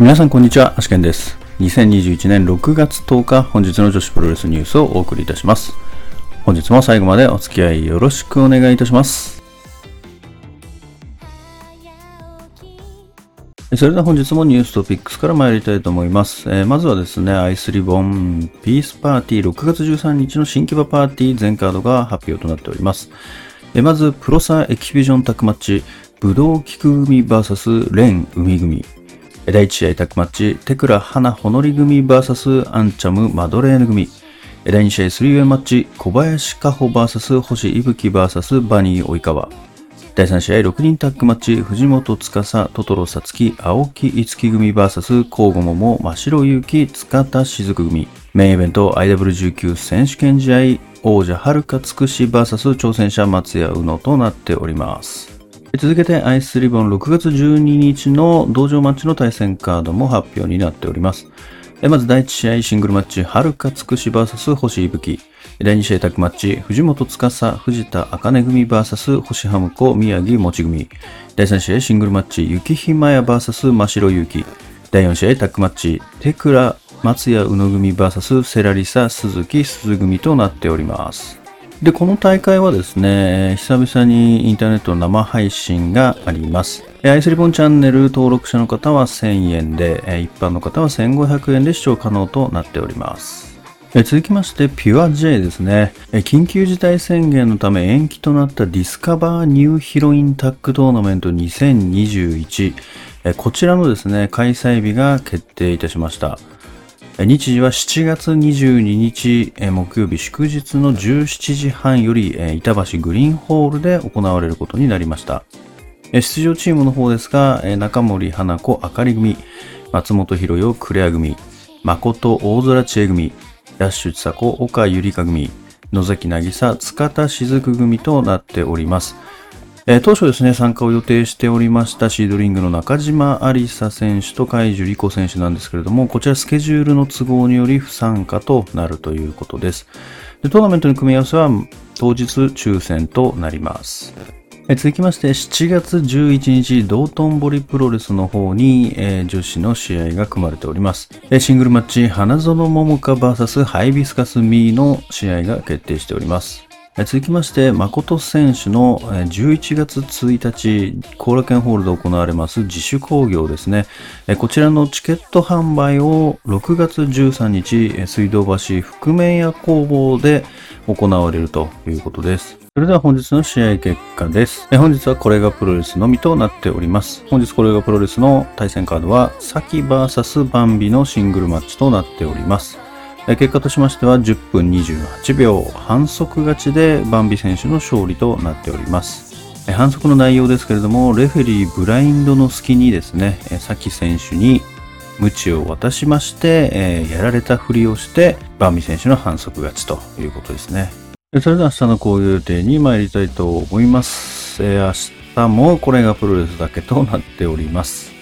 皆さんこんにちは、アシケンです。2021年6月10日、本日の女子プロレスニュースをお送りいたします。本日も最後までお付き合いよろしくお願いいたします。それでは本日もニューストピックスから参りたいと思います。えーまずはですね、アイスリボンピースパーティー6月13日の新規場パーティー全カードが発表となっております。えーまず、プロサーエキビジョンタックマッチ、ブドウキク組 VS レン海組。第1試合タッグマッチ、テクラ花ほのり組 VS アンチャムマドレーヌ組。第2試合 3way マッチ、小林加穂 VS 星伊吹 VS バニー及川。第3試合6人タッグマッチ、藤本司、トトロさつき、青木いつき組 VS 交互桃、真白ゆうき、塚田雫組。メインイベント IW19 選手権試合、王者はるかつくし VS 挑戦者松谷宇野となっております。続けてアイスリボン6月12日の道場マッチの対戦カードも発表になっております。まず第1試合シングルマッチ、はるかつくし VS 星いぶき。第2試合タッグマッチ、藤本司、藤田茜組 VS 星ハム子、宮城もち組。第3試合シングルマッチ、雪ひまや VS 真白ゆうき。第4試合タッグマッチ、テクラ松谷宇野組 VS セラリサ鈴木鈴組となっております。で、この大会はですね、久々にインターネットの生配信があります。アイスリボンチャンネル登録者の方は1000円で、一般の方は1500円で視聴可能となっております。続きまして、ピュア J ですね。緊急事態宣言のため延期となったディスカバーニューヒロインタッグトーナメント2021。こちらのですね、開催日が決定いたしました。日時は7月22日木曜日祝日の17時半より板橋グリーンホールで行われることになりました。出場チームの方ですが、中森花子あかり組、松本博代クレア組、誠大空知恵組、ラッシュ千佐子岡ゆりか組、野崎渚塚田雫組となっております。えー当初ですね、参加を予定しておりましたシードリングの中島ありさ選手と海樹里子選手なんですけれども、こちらスケジュールの都合により不参加となるということです。でトーナメントの組み合わせは当日抽選となります。続きまして、7月11日、道頓堀プロレスの方に、えー女子の試合が組まれております。シングルマッチ、花園桃香 VS ハイビスカスミーの試合が決定しております。続きまして、誠選手の11月1日、後楽園ホールで行われます自主興行ですね。こちらのチケット販売を6月13日、水道橋覆面屋工房で行われるということです。それでは本日の試合結果です。本日はこれがプロレスのみとなっております。本日これがプロレスの対戦カードは、サキ VS バンビのシングルマッチとなっております。結果としましては10分28秒反則勝ちでバンビ選手の勝利となっております。反則の内容ですけれども、レフェリーブラインドの隙にですね、サキ選手に鞭を渡しまして、えーやられたふりをして、バンビ選手の反則勝ちということですね。それでは明日の講義予定に参りたいと思います。えー明日もこれがプロレスだけとなっております。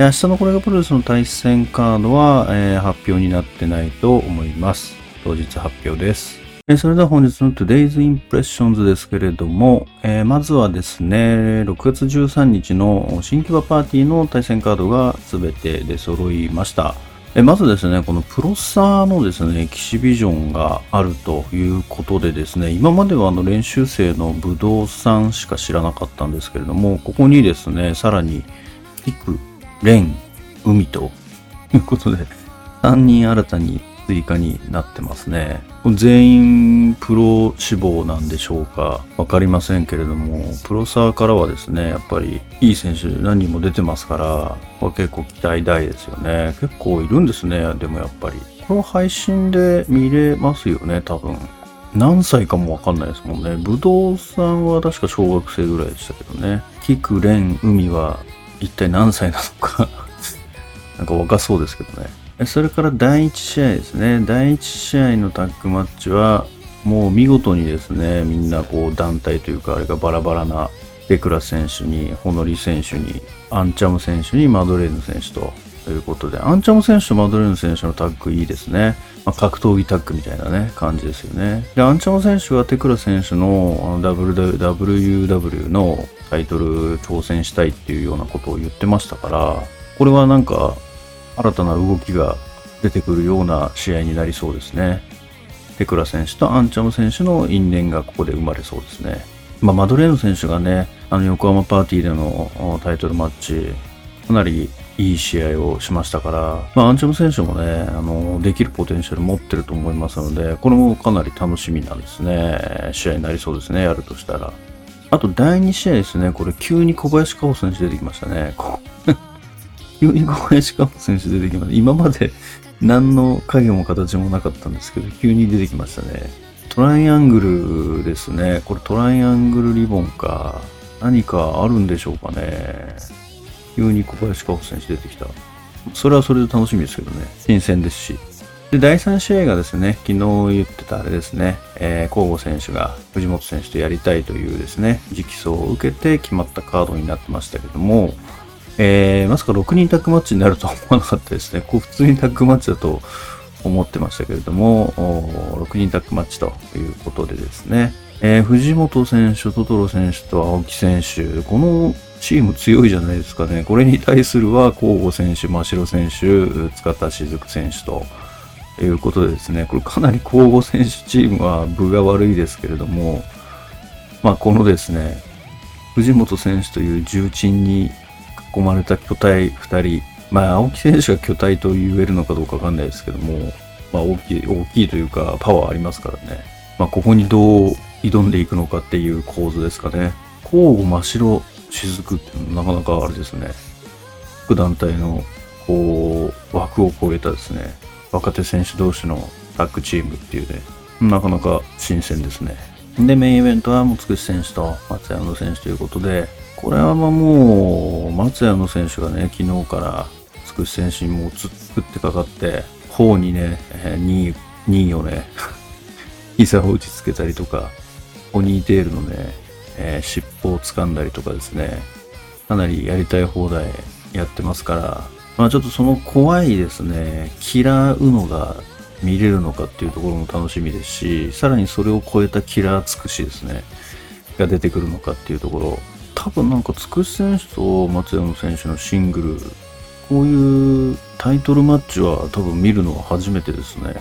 明日のこれがプロレスの対戦カードは、えー発表になってないと思います。当日発表です。えーそれでは本日の Today's Impressions ですけれども、えーまずはですね、6月13日の新規場パーティーの対戦カードが全て出揃いました。えまずですね、このプロサーのですね、エキシビジョンがあるということでですね、今まではあの練習生の武道さんしか知らなかったんですけれども、ここにですね、さらに、キク、レン、海と いうことで、3人新たに追加になってますね。全員プロ志望なんでしょうかわかりませんけれども、プロサーからはですね、やっぱりいい選手何人も出てますから、これ結構期待大ですよね。結構いるんですね、でもやっぱり。これ配信で見れますよね、多分。何歳かもわかんないですもんね。武道さんは確か小学生ぐらいでしたけどね。キク、レン、海は一体何歳なのか なんか若そうですけどね。それから第1試合ですね。第1試合のタッグマッチは、もう見事にですね、みんなこう団体というか、あれがバラバラなデクラ選手に、ホノリ選手に、アンチャム選手に、マドレーヌ選手と、ということで、アンチャム選手とマドレーヌ選手のタッグいいですね。まあ、格闘技タッグみたいなね、感じですよね。で、アンチャム選手はテクラ選手のあの WWW のタイトル挑戦したいっていうようなことを言ってましたから、これはなんか新たな動きが出てくるような試合になりそうですね。テクラ選手とアンチャム選手の因縁がここで生まれそうですね。まあ、マドレーヌ選手がね、あの横浜パーティーでのタイトルマッチ、かなりいい試合をしましたから、まあ、アンチャム選手もね、あの、できるポテンシャル持ってると思いますので、これもかなり楽しみなんですね。試合になりそうですね、やるとしたら。あと、第2試合ですね、これ急に小林香穂選手出てきましたね。急に小林香穂選手出てきました。今まで何の影も形もなかったんですけど、急に出てきましたね。トライアングルですね。これトライアングルリボンか。何かあるんでしょうかね。急に小林香穂選手出てきた。それはそれで楽しみですけどね。新鮮ですし。で、第3試合がですね、昨日言ってたあれですね、えー、交互選手が藤本選手とやりたいというですね、直訴を受けて決まったカードになってましたけども、えー、まさか6人タッグマッチになるとは思わなかったですね。こう普通にタッグマッチだと思ってましたけれども、6人タッグマッチということでですね、えー、藤本選手、トトロ選手と青木選手、このチーム強いじゃないですかね。これに対するは、交互選手、真城選手、塚田雫選手ということでですね、これかなり交互選手チームは分が悪いですけれども、まあこのですね、藤本選手という重鎮に囲まれた巨体2人、まあ青木選手が巨体と言えるのかどうかわかんないですけども、まあ大きい、大きいというかパワーありますからね。まあここにどう挑んでいくのかっていう構図ですかね。交互真白雫ってなかなかあれですね。各団体のこう枠を超えたですね、若手選手同士のタッグチームっていうね、なかなか新鮮ですね。で、メインイベントは、もつくし選手と松山の選手ということで、これはまあもう、松山の選手がね、昨日からつくし選手にもうつくってかかって、頬にね、2位、2位をね、膝を打ちつけたりとか、ポニーテールのね、えー、尻尾を掴んだりとかですね、かなりやりたい放題やってますから、まあちょっとその怖いですね、嫌うのが見れるのかっていうところも楽しみですし、さらにそれを超えたキラー尽くしですね、が出てくるのかっていうところ、多分なんかつくし選手と松山選手のシングル、こういうタイトルマッチは多分見るのは初めてですね。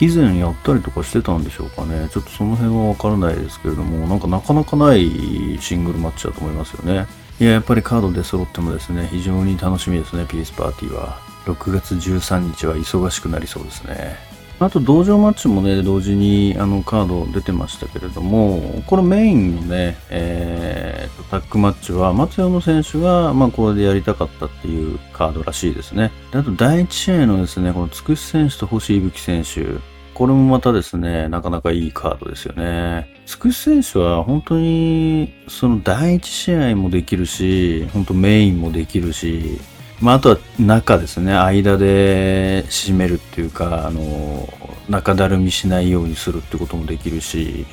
以前やったりとかしてたんでしょうかね。ちょっとその辺はわからないですけれども、なんかなかなかないシングルマッチだと思いますよね。いや、やっぱりカードで揃ってもですね、非常に楽しみですね、ピースパーティーは。6月13日は忙しくなりそうですね。あと、同場マッチもね、同時にあのカード出てましたけれども、これメインのね、えー、タッグマッチは、松山選手が、まあ、これでやりたかったっていうカードらしいですね。であと、第1試合のですね、このつくし選手と星いぶき選手、これもまたですね、なかなかいいカードですよね。つくし選手は本当に、その第一試合もできるし、本当メインもできるし、まあ、あとは中ですね、間で締めるっていうか、あの、中だるみしないようにするってこともできるし、い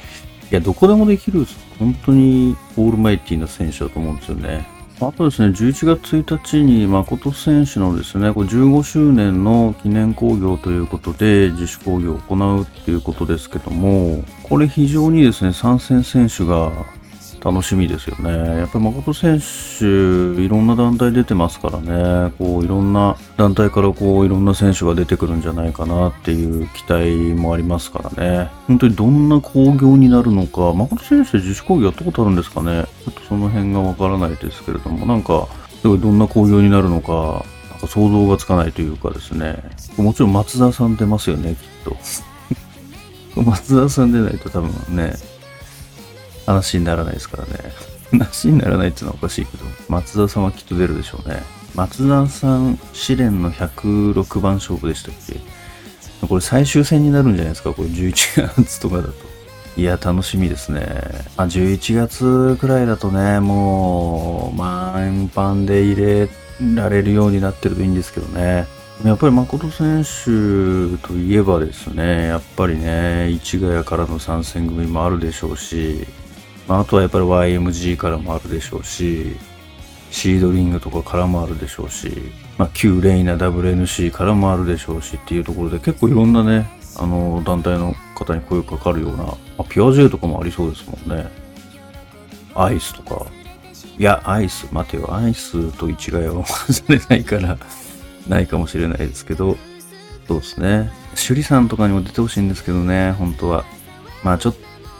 や、どこでもできる、本当にオールマイティーな選手だと思うんですよね。あとですね、11月1日に誠選手のですね、これ15周年の記念興行ということで自主興行を行うっていうことですけども、これ非常にですね、参戦選手が楽しみですよね。やっぱり誠選手、いろんな団体出てますからね、こういろんな団体からこういろんな選手が出てくるんじゃないかなっていう期待もありますからね。本当にどんな興行になるのか、誠選手自主興行やったことあるんですかね。ちょっとその辺がわからないですけれども、なんか、すごいどんな興行になるのか、なんか想像がつかないというかですね。もちろん松田さん出ますよね、きっと。松田さん出ないと多分ね、話にならないですからね。話にならないっていうのはおかしいけど、松田さんはきっと出るでしょうね。松田さん試練の106番勝負でしたっけ？これ最終戦になるんじゃないですか？これ11月とかだと。いや、楽しみですね。あ、11月くらいだとね、もう、満帆で入れられるようになってるといいんですけどね。やっぱり誠選手といえばですね、やっぱりね、市ヶ谷からの参戦組もあるでしょうし、あ、あとはやっぱり YMG からもあるでしょうし、シードリングとかからもあるでしょうし、まあ、旧レイナ WNC からもあるでしょうしっていうところで結構いろんなね、あの、団体の方に声かかるような、まあ、ピュア J とかもありそうですもんね。アイスとか。いや、アイス、待てよ、アイスと一概は 混ざれないから、ないかもしれないですけど、そうですね。趣里さんとかにも出てほしいんですけどね、本当は。まあちょっ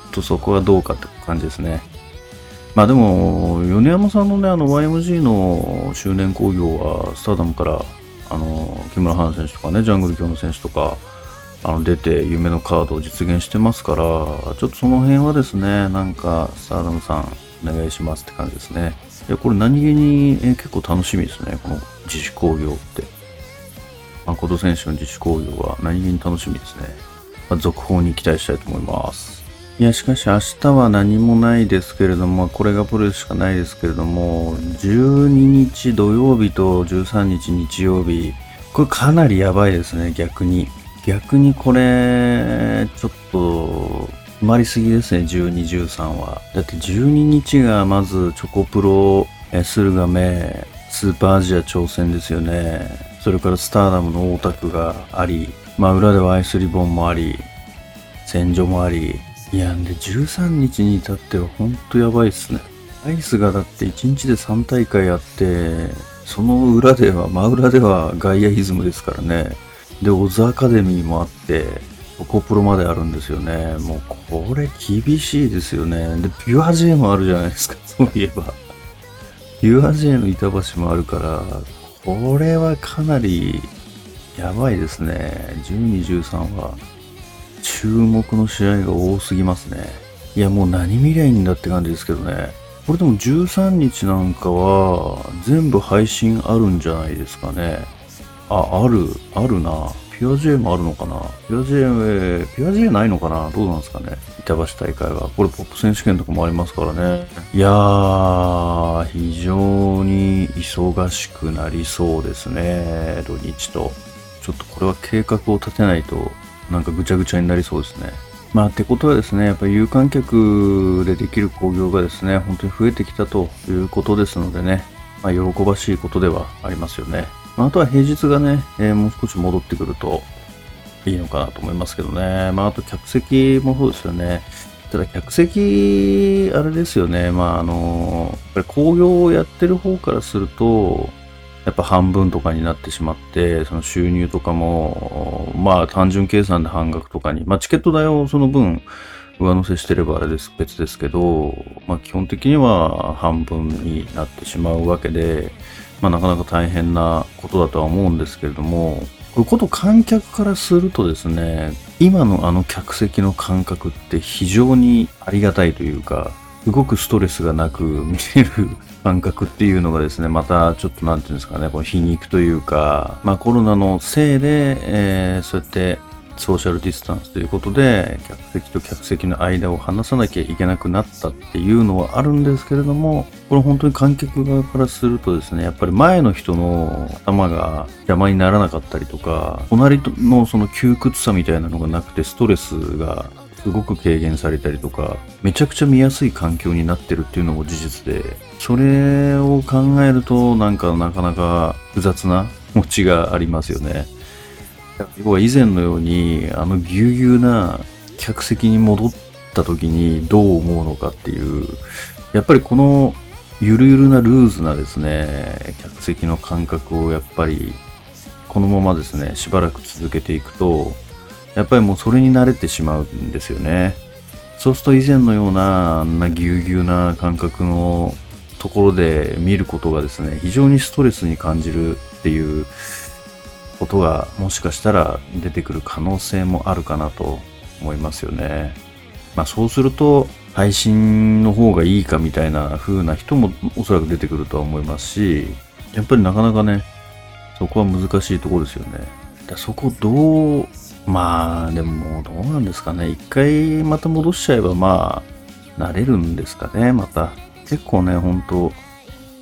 とそこはどうかって感じですね。まあでも、米山さんのね、あの YMG の周年興行は、スターダムから、あの、木村花選手とかね、ジャングル京の選手とか、あの、出て夢のカードを実現してますから、ちょっとその辺はですね、なんか、スターダムさん、お願いしますって感じですね。いや、これ何気に、え結構楽しみですね、この自主興行って。誠選手の自主興行は何気に楽しみですね。まあ、続報に期待したいと思います。いや、しかし明日は何もないですけれども、これがプロレスしかないですけれども、12日土曜日と13日日曜日、これかなりやばいですね、逆に。逆にこれ、ちょっと、埋まりすぎですね、12、13は。だって12日がまずチョコプロ、え駿河メ、スーパーアジア挑戦ですよね。それからスターダムの大田区があり、まあ裏ではアイスリボンもあり、戦場もあり、いや、んで、13日に至ってはほんとやばいっすね。アイスがだって1日で3大会あって、その裏では、真裏ではガイアイズムですからね。で、オズアカデミーもあって、ココプロまであるんですよね。もうこれ厳しいですよね。で、ピュア J もあるじゃないですか、そういえば。ピュア J の板橋もあるから、これはかなりやばいですね。12、13は注目の試合が多すぎますね。いや、もう何見りゃいいんだって感じですけどね。これでも13日なんかは全部配信あるんじゃないですかね。あ、ある、あるな。ピュア J もあるのかなピュア J、ピュア J ないのかなどうなんですかね板橋大会は。これポップ選手権とかもありますからね。いやー、非常に忙しくなりそうですね。土日と。ちょっとこれは計画を立てないとなんかぐちゃぐちゃになりそうですね。まあ、ってことはですね、やっぱり有観客でできる興行がですね、本当に増えてきたということですのでね、まあ、喜ばしいことではありますよね。まあ、あとは平日がね、えー、もう少し戻ってくるといいのかなと思いますけどね。まあ、あと客席もそうですよね。ただ客席、あれですよね。まあ、あの、やっぱり興行をやってる方からすると、やっぱ半分とかになってしまって、その収入とかも、まあ単純計算で半額とかに、まあチケット代をその分上乗せしてればあれです、別ですけど、まあ基本的には半分になってしまうわけで、まあなかなか大変なことだとは思うんですけれども、こういうこと観客からするとですね、今のあの客席の感覚って非常にありがたいというか、すごくストレスがなく見れる感覚っていうのがですね、またちょっとなんていうんですかね、この皮肉というか、まあコロナのせいで、えー、そうやってソーシャルディスタンスということで、客席と客席の間を離さなきゃいけなくなったっていうのはあるんですけれども、これ本当に観客側からするとですね、やっぱり前の人の頭が邪魔にならなかったりとか、隣のその窮屈さみたいなのがなくてストレスがすごく軽減されたりとか、めちゃくちゃ見やすい環境になってるっていうのも事実で、それを考えると、なんかなかなか複雑な持ちがありますよね。要は以前のように、あのぎゅうぎゅうな客席に戻った時にどう思うのかっていう、やっぱりこのゆるゆるなルーズなですね、客席の感覚をやっぱりこのままですね、しばらく続けていくと、やっぱりもうそれに慣れてしまうんですよね。そうすると以前のような、あんなぎゅうぎゅうな感覚のところで見ることがですね、非常にストレスに感じるっていうことがもしかしたら出てくる可能性もあるかなと思いますよね。まあそうすると配信の方がいいかみたいな風な人もおそらく出てくるとは思いますし、やっぱりなかなかね、そこは難しいところですよね。だそこどうまあ、でもどうなんですかね。一回また戻しちゃえばまあ、慣れるんですかね、また。結構ね、ほんと、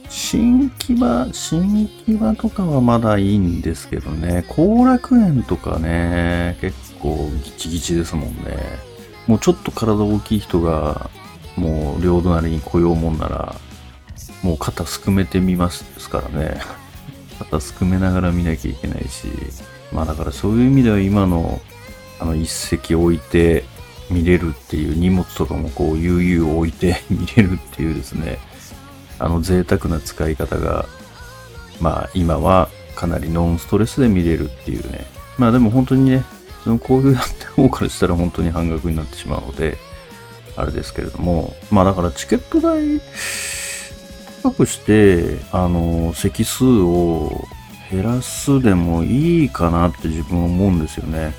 新木場、新木場とかはまだいいんですけどね、後楽園とかね、結構ギチギチですもんね。もうちょっと体大きい人が、もう両隣に来ようもんなら、もう肩すくめてみますですからね。肩すくめながら見なきゃいけないし、まあだからそういう意味では今のあの一席置いて見れるっていう荷物とかもこう悠々置いて 見れるっていうですね、あの贅沢な使い方が、まあ今はかなりノンストレスで見れるっていうね。まあでも本当にね、その興行やってる方からしたら本当に半額になってしまうので、あれですけれども、まあだからチケット代高くして、あの、席数を減らすでもいいかなって自分は思うんですよね。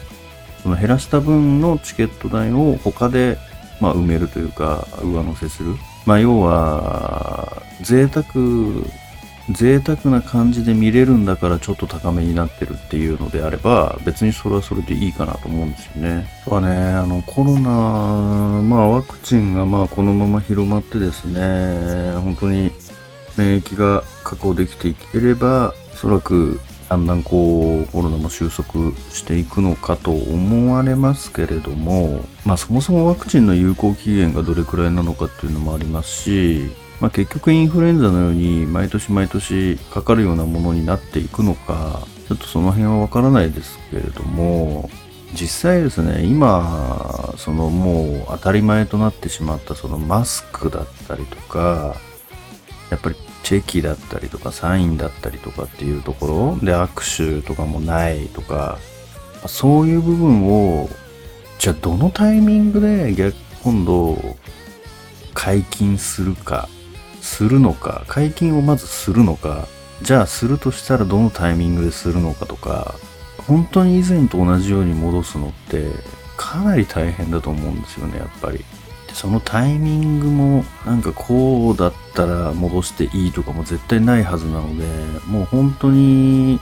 その減らした分のチケット代を他で、まあ、埋めるというか、上乗せする。まあ、要は、贅沢、贅沢な感じで見れるんだからちょっと高めになってるっていうのであれば、別にそれはそれでいいかなと思うんですよね。はね、あの、コロナ、まあ、ワクチンがまあ、このまま広まってですね、本当に免疫が確保できていければ、そらくだんだんこうコロナも収束していくのかと思われますけれども、まあそもそもワクチンの有効期限がどれくらいなのかっていうのもありますし、まあ結局インフルエンザのように毎年毎年かかるようなものになっていくのか、ちょっとその辺はわからないですけれども、実際ですね、今、そのもう当たり前となってしまったそのマスクだったりとか、やっぱりチェキだったりとかサインだったりとかっていうところで握手とかもないとかそういう部分をじゃあどのタイミングで逆今度解禁するかするのか解禁をまずするのかじゃあするとしたらどのタイミングでするのかとか本当に以前と同じように戻すのってかなり大変だと思うんですよねやっぱり。そのタイミングもなんかこうだったら戻していいとかも絶対ないはずなので、もう本当に、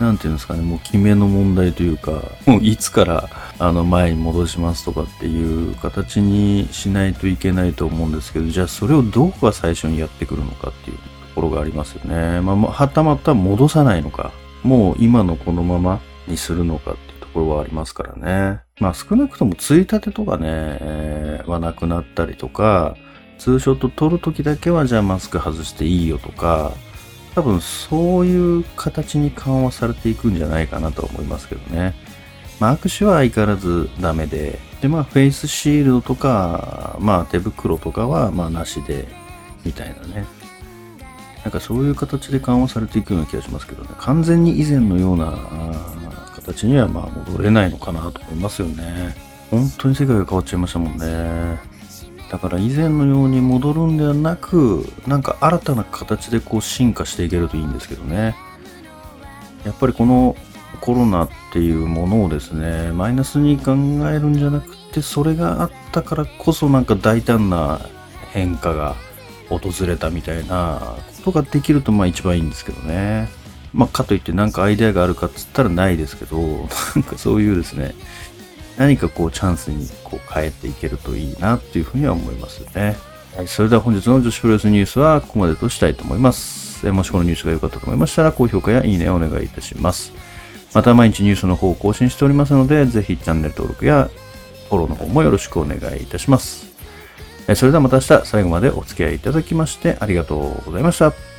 なんていうんですかね、もう決めの問題というか、もういつからあの前に戻しますとかっていう形にしないといけないと思うんですけど、じゃあそれをどこが最初にやってくるのかっていうところがありますよね。まあ、はたまた戻さないのか、もう今のこのままにするのかっていうころはありますからね。まあ少なくともついたてとかね、えー、はなくなったりとか、ツーショット撮るときだけはじゃあマスク外していいよとか、多分そういう形に緩和されていくんじゃないかなと思いますけどね。まあ握手は相変わらずダメで、でまあフェイスシールドとか、まあ手袋とかはまあなしで、みたいなね。なんかそういう形で緩和されていくような気がしますけどね。完全に以前のような形にはまあ戻れないのかなと思いますよね。本当に世界が変わっちゃいましたもんね。だから以前のように戻るんではなく、なんか新たな形でこう進化していけるといいんですけどね。やっぱりこのコロナっていうものをですね、マイナスに考えるんじゃなくて、それがあったからこそなんか大胆な変化が訪れたみたいなことができるとまあ一番いいんですけどね。まあ、かといって何かアイデアがあるかっつったらないですけど、なんかそういうですね、何かこうチャンスにこう変えていけるといいなっていうふうには思いますよね。はい、それでは本日の女子プロレスニュースはここまでとしたいと思います。もしこのニュースが良かったと思いましたら、高評価やいいねをお願いいたします。また毎日ニュースの方を更新しておりますので、ぜひチャンネル登録やフォローの方もよろしくお願いいたします。それではまた明日最後までお付き合いいただきましてありがとうございました。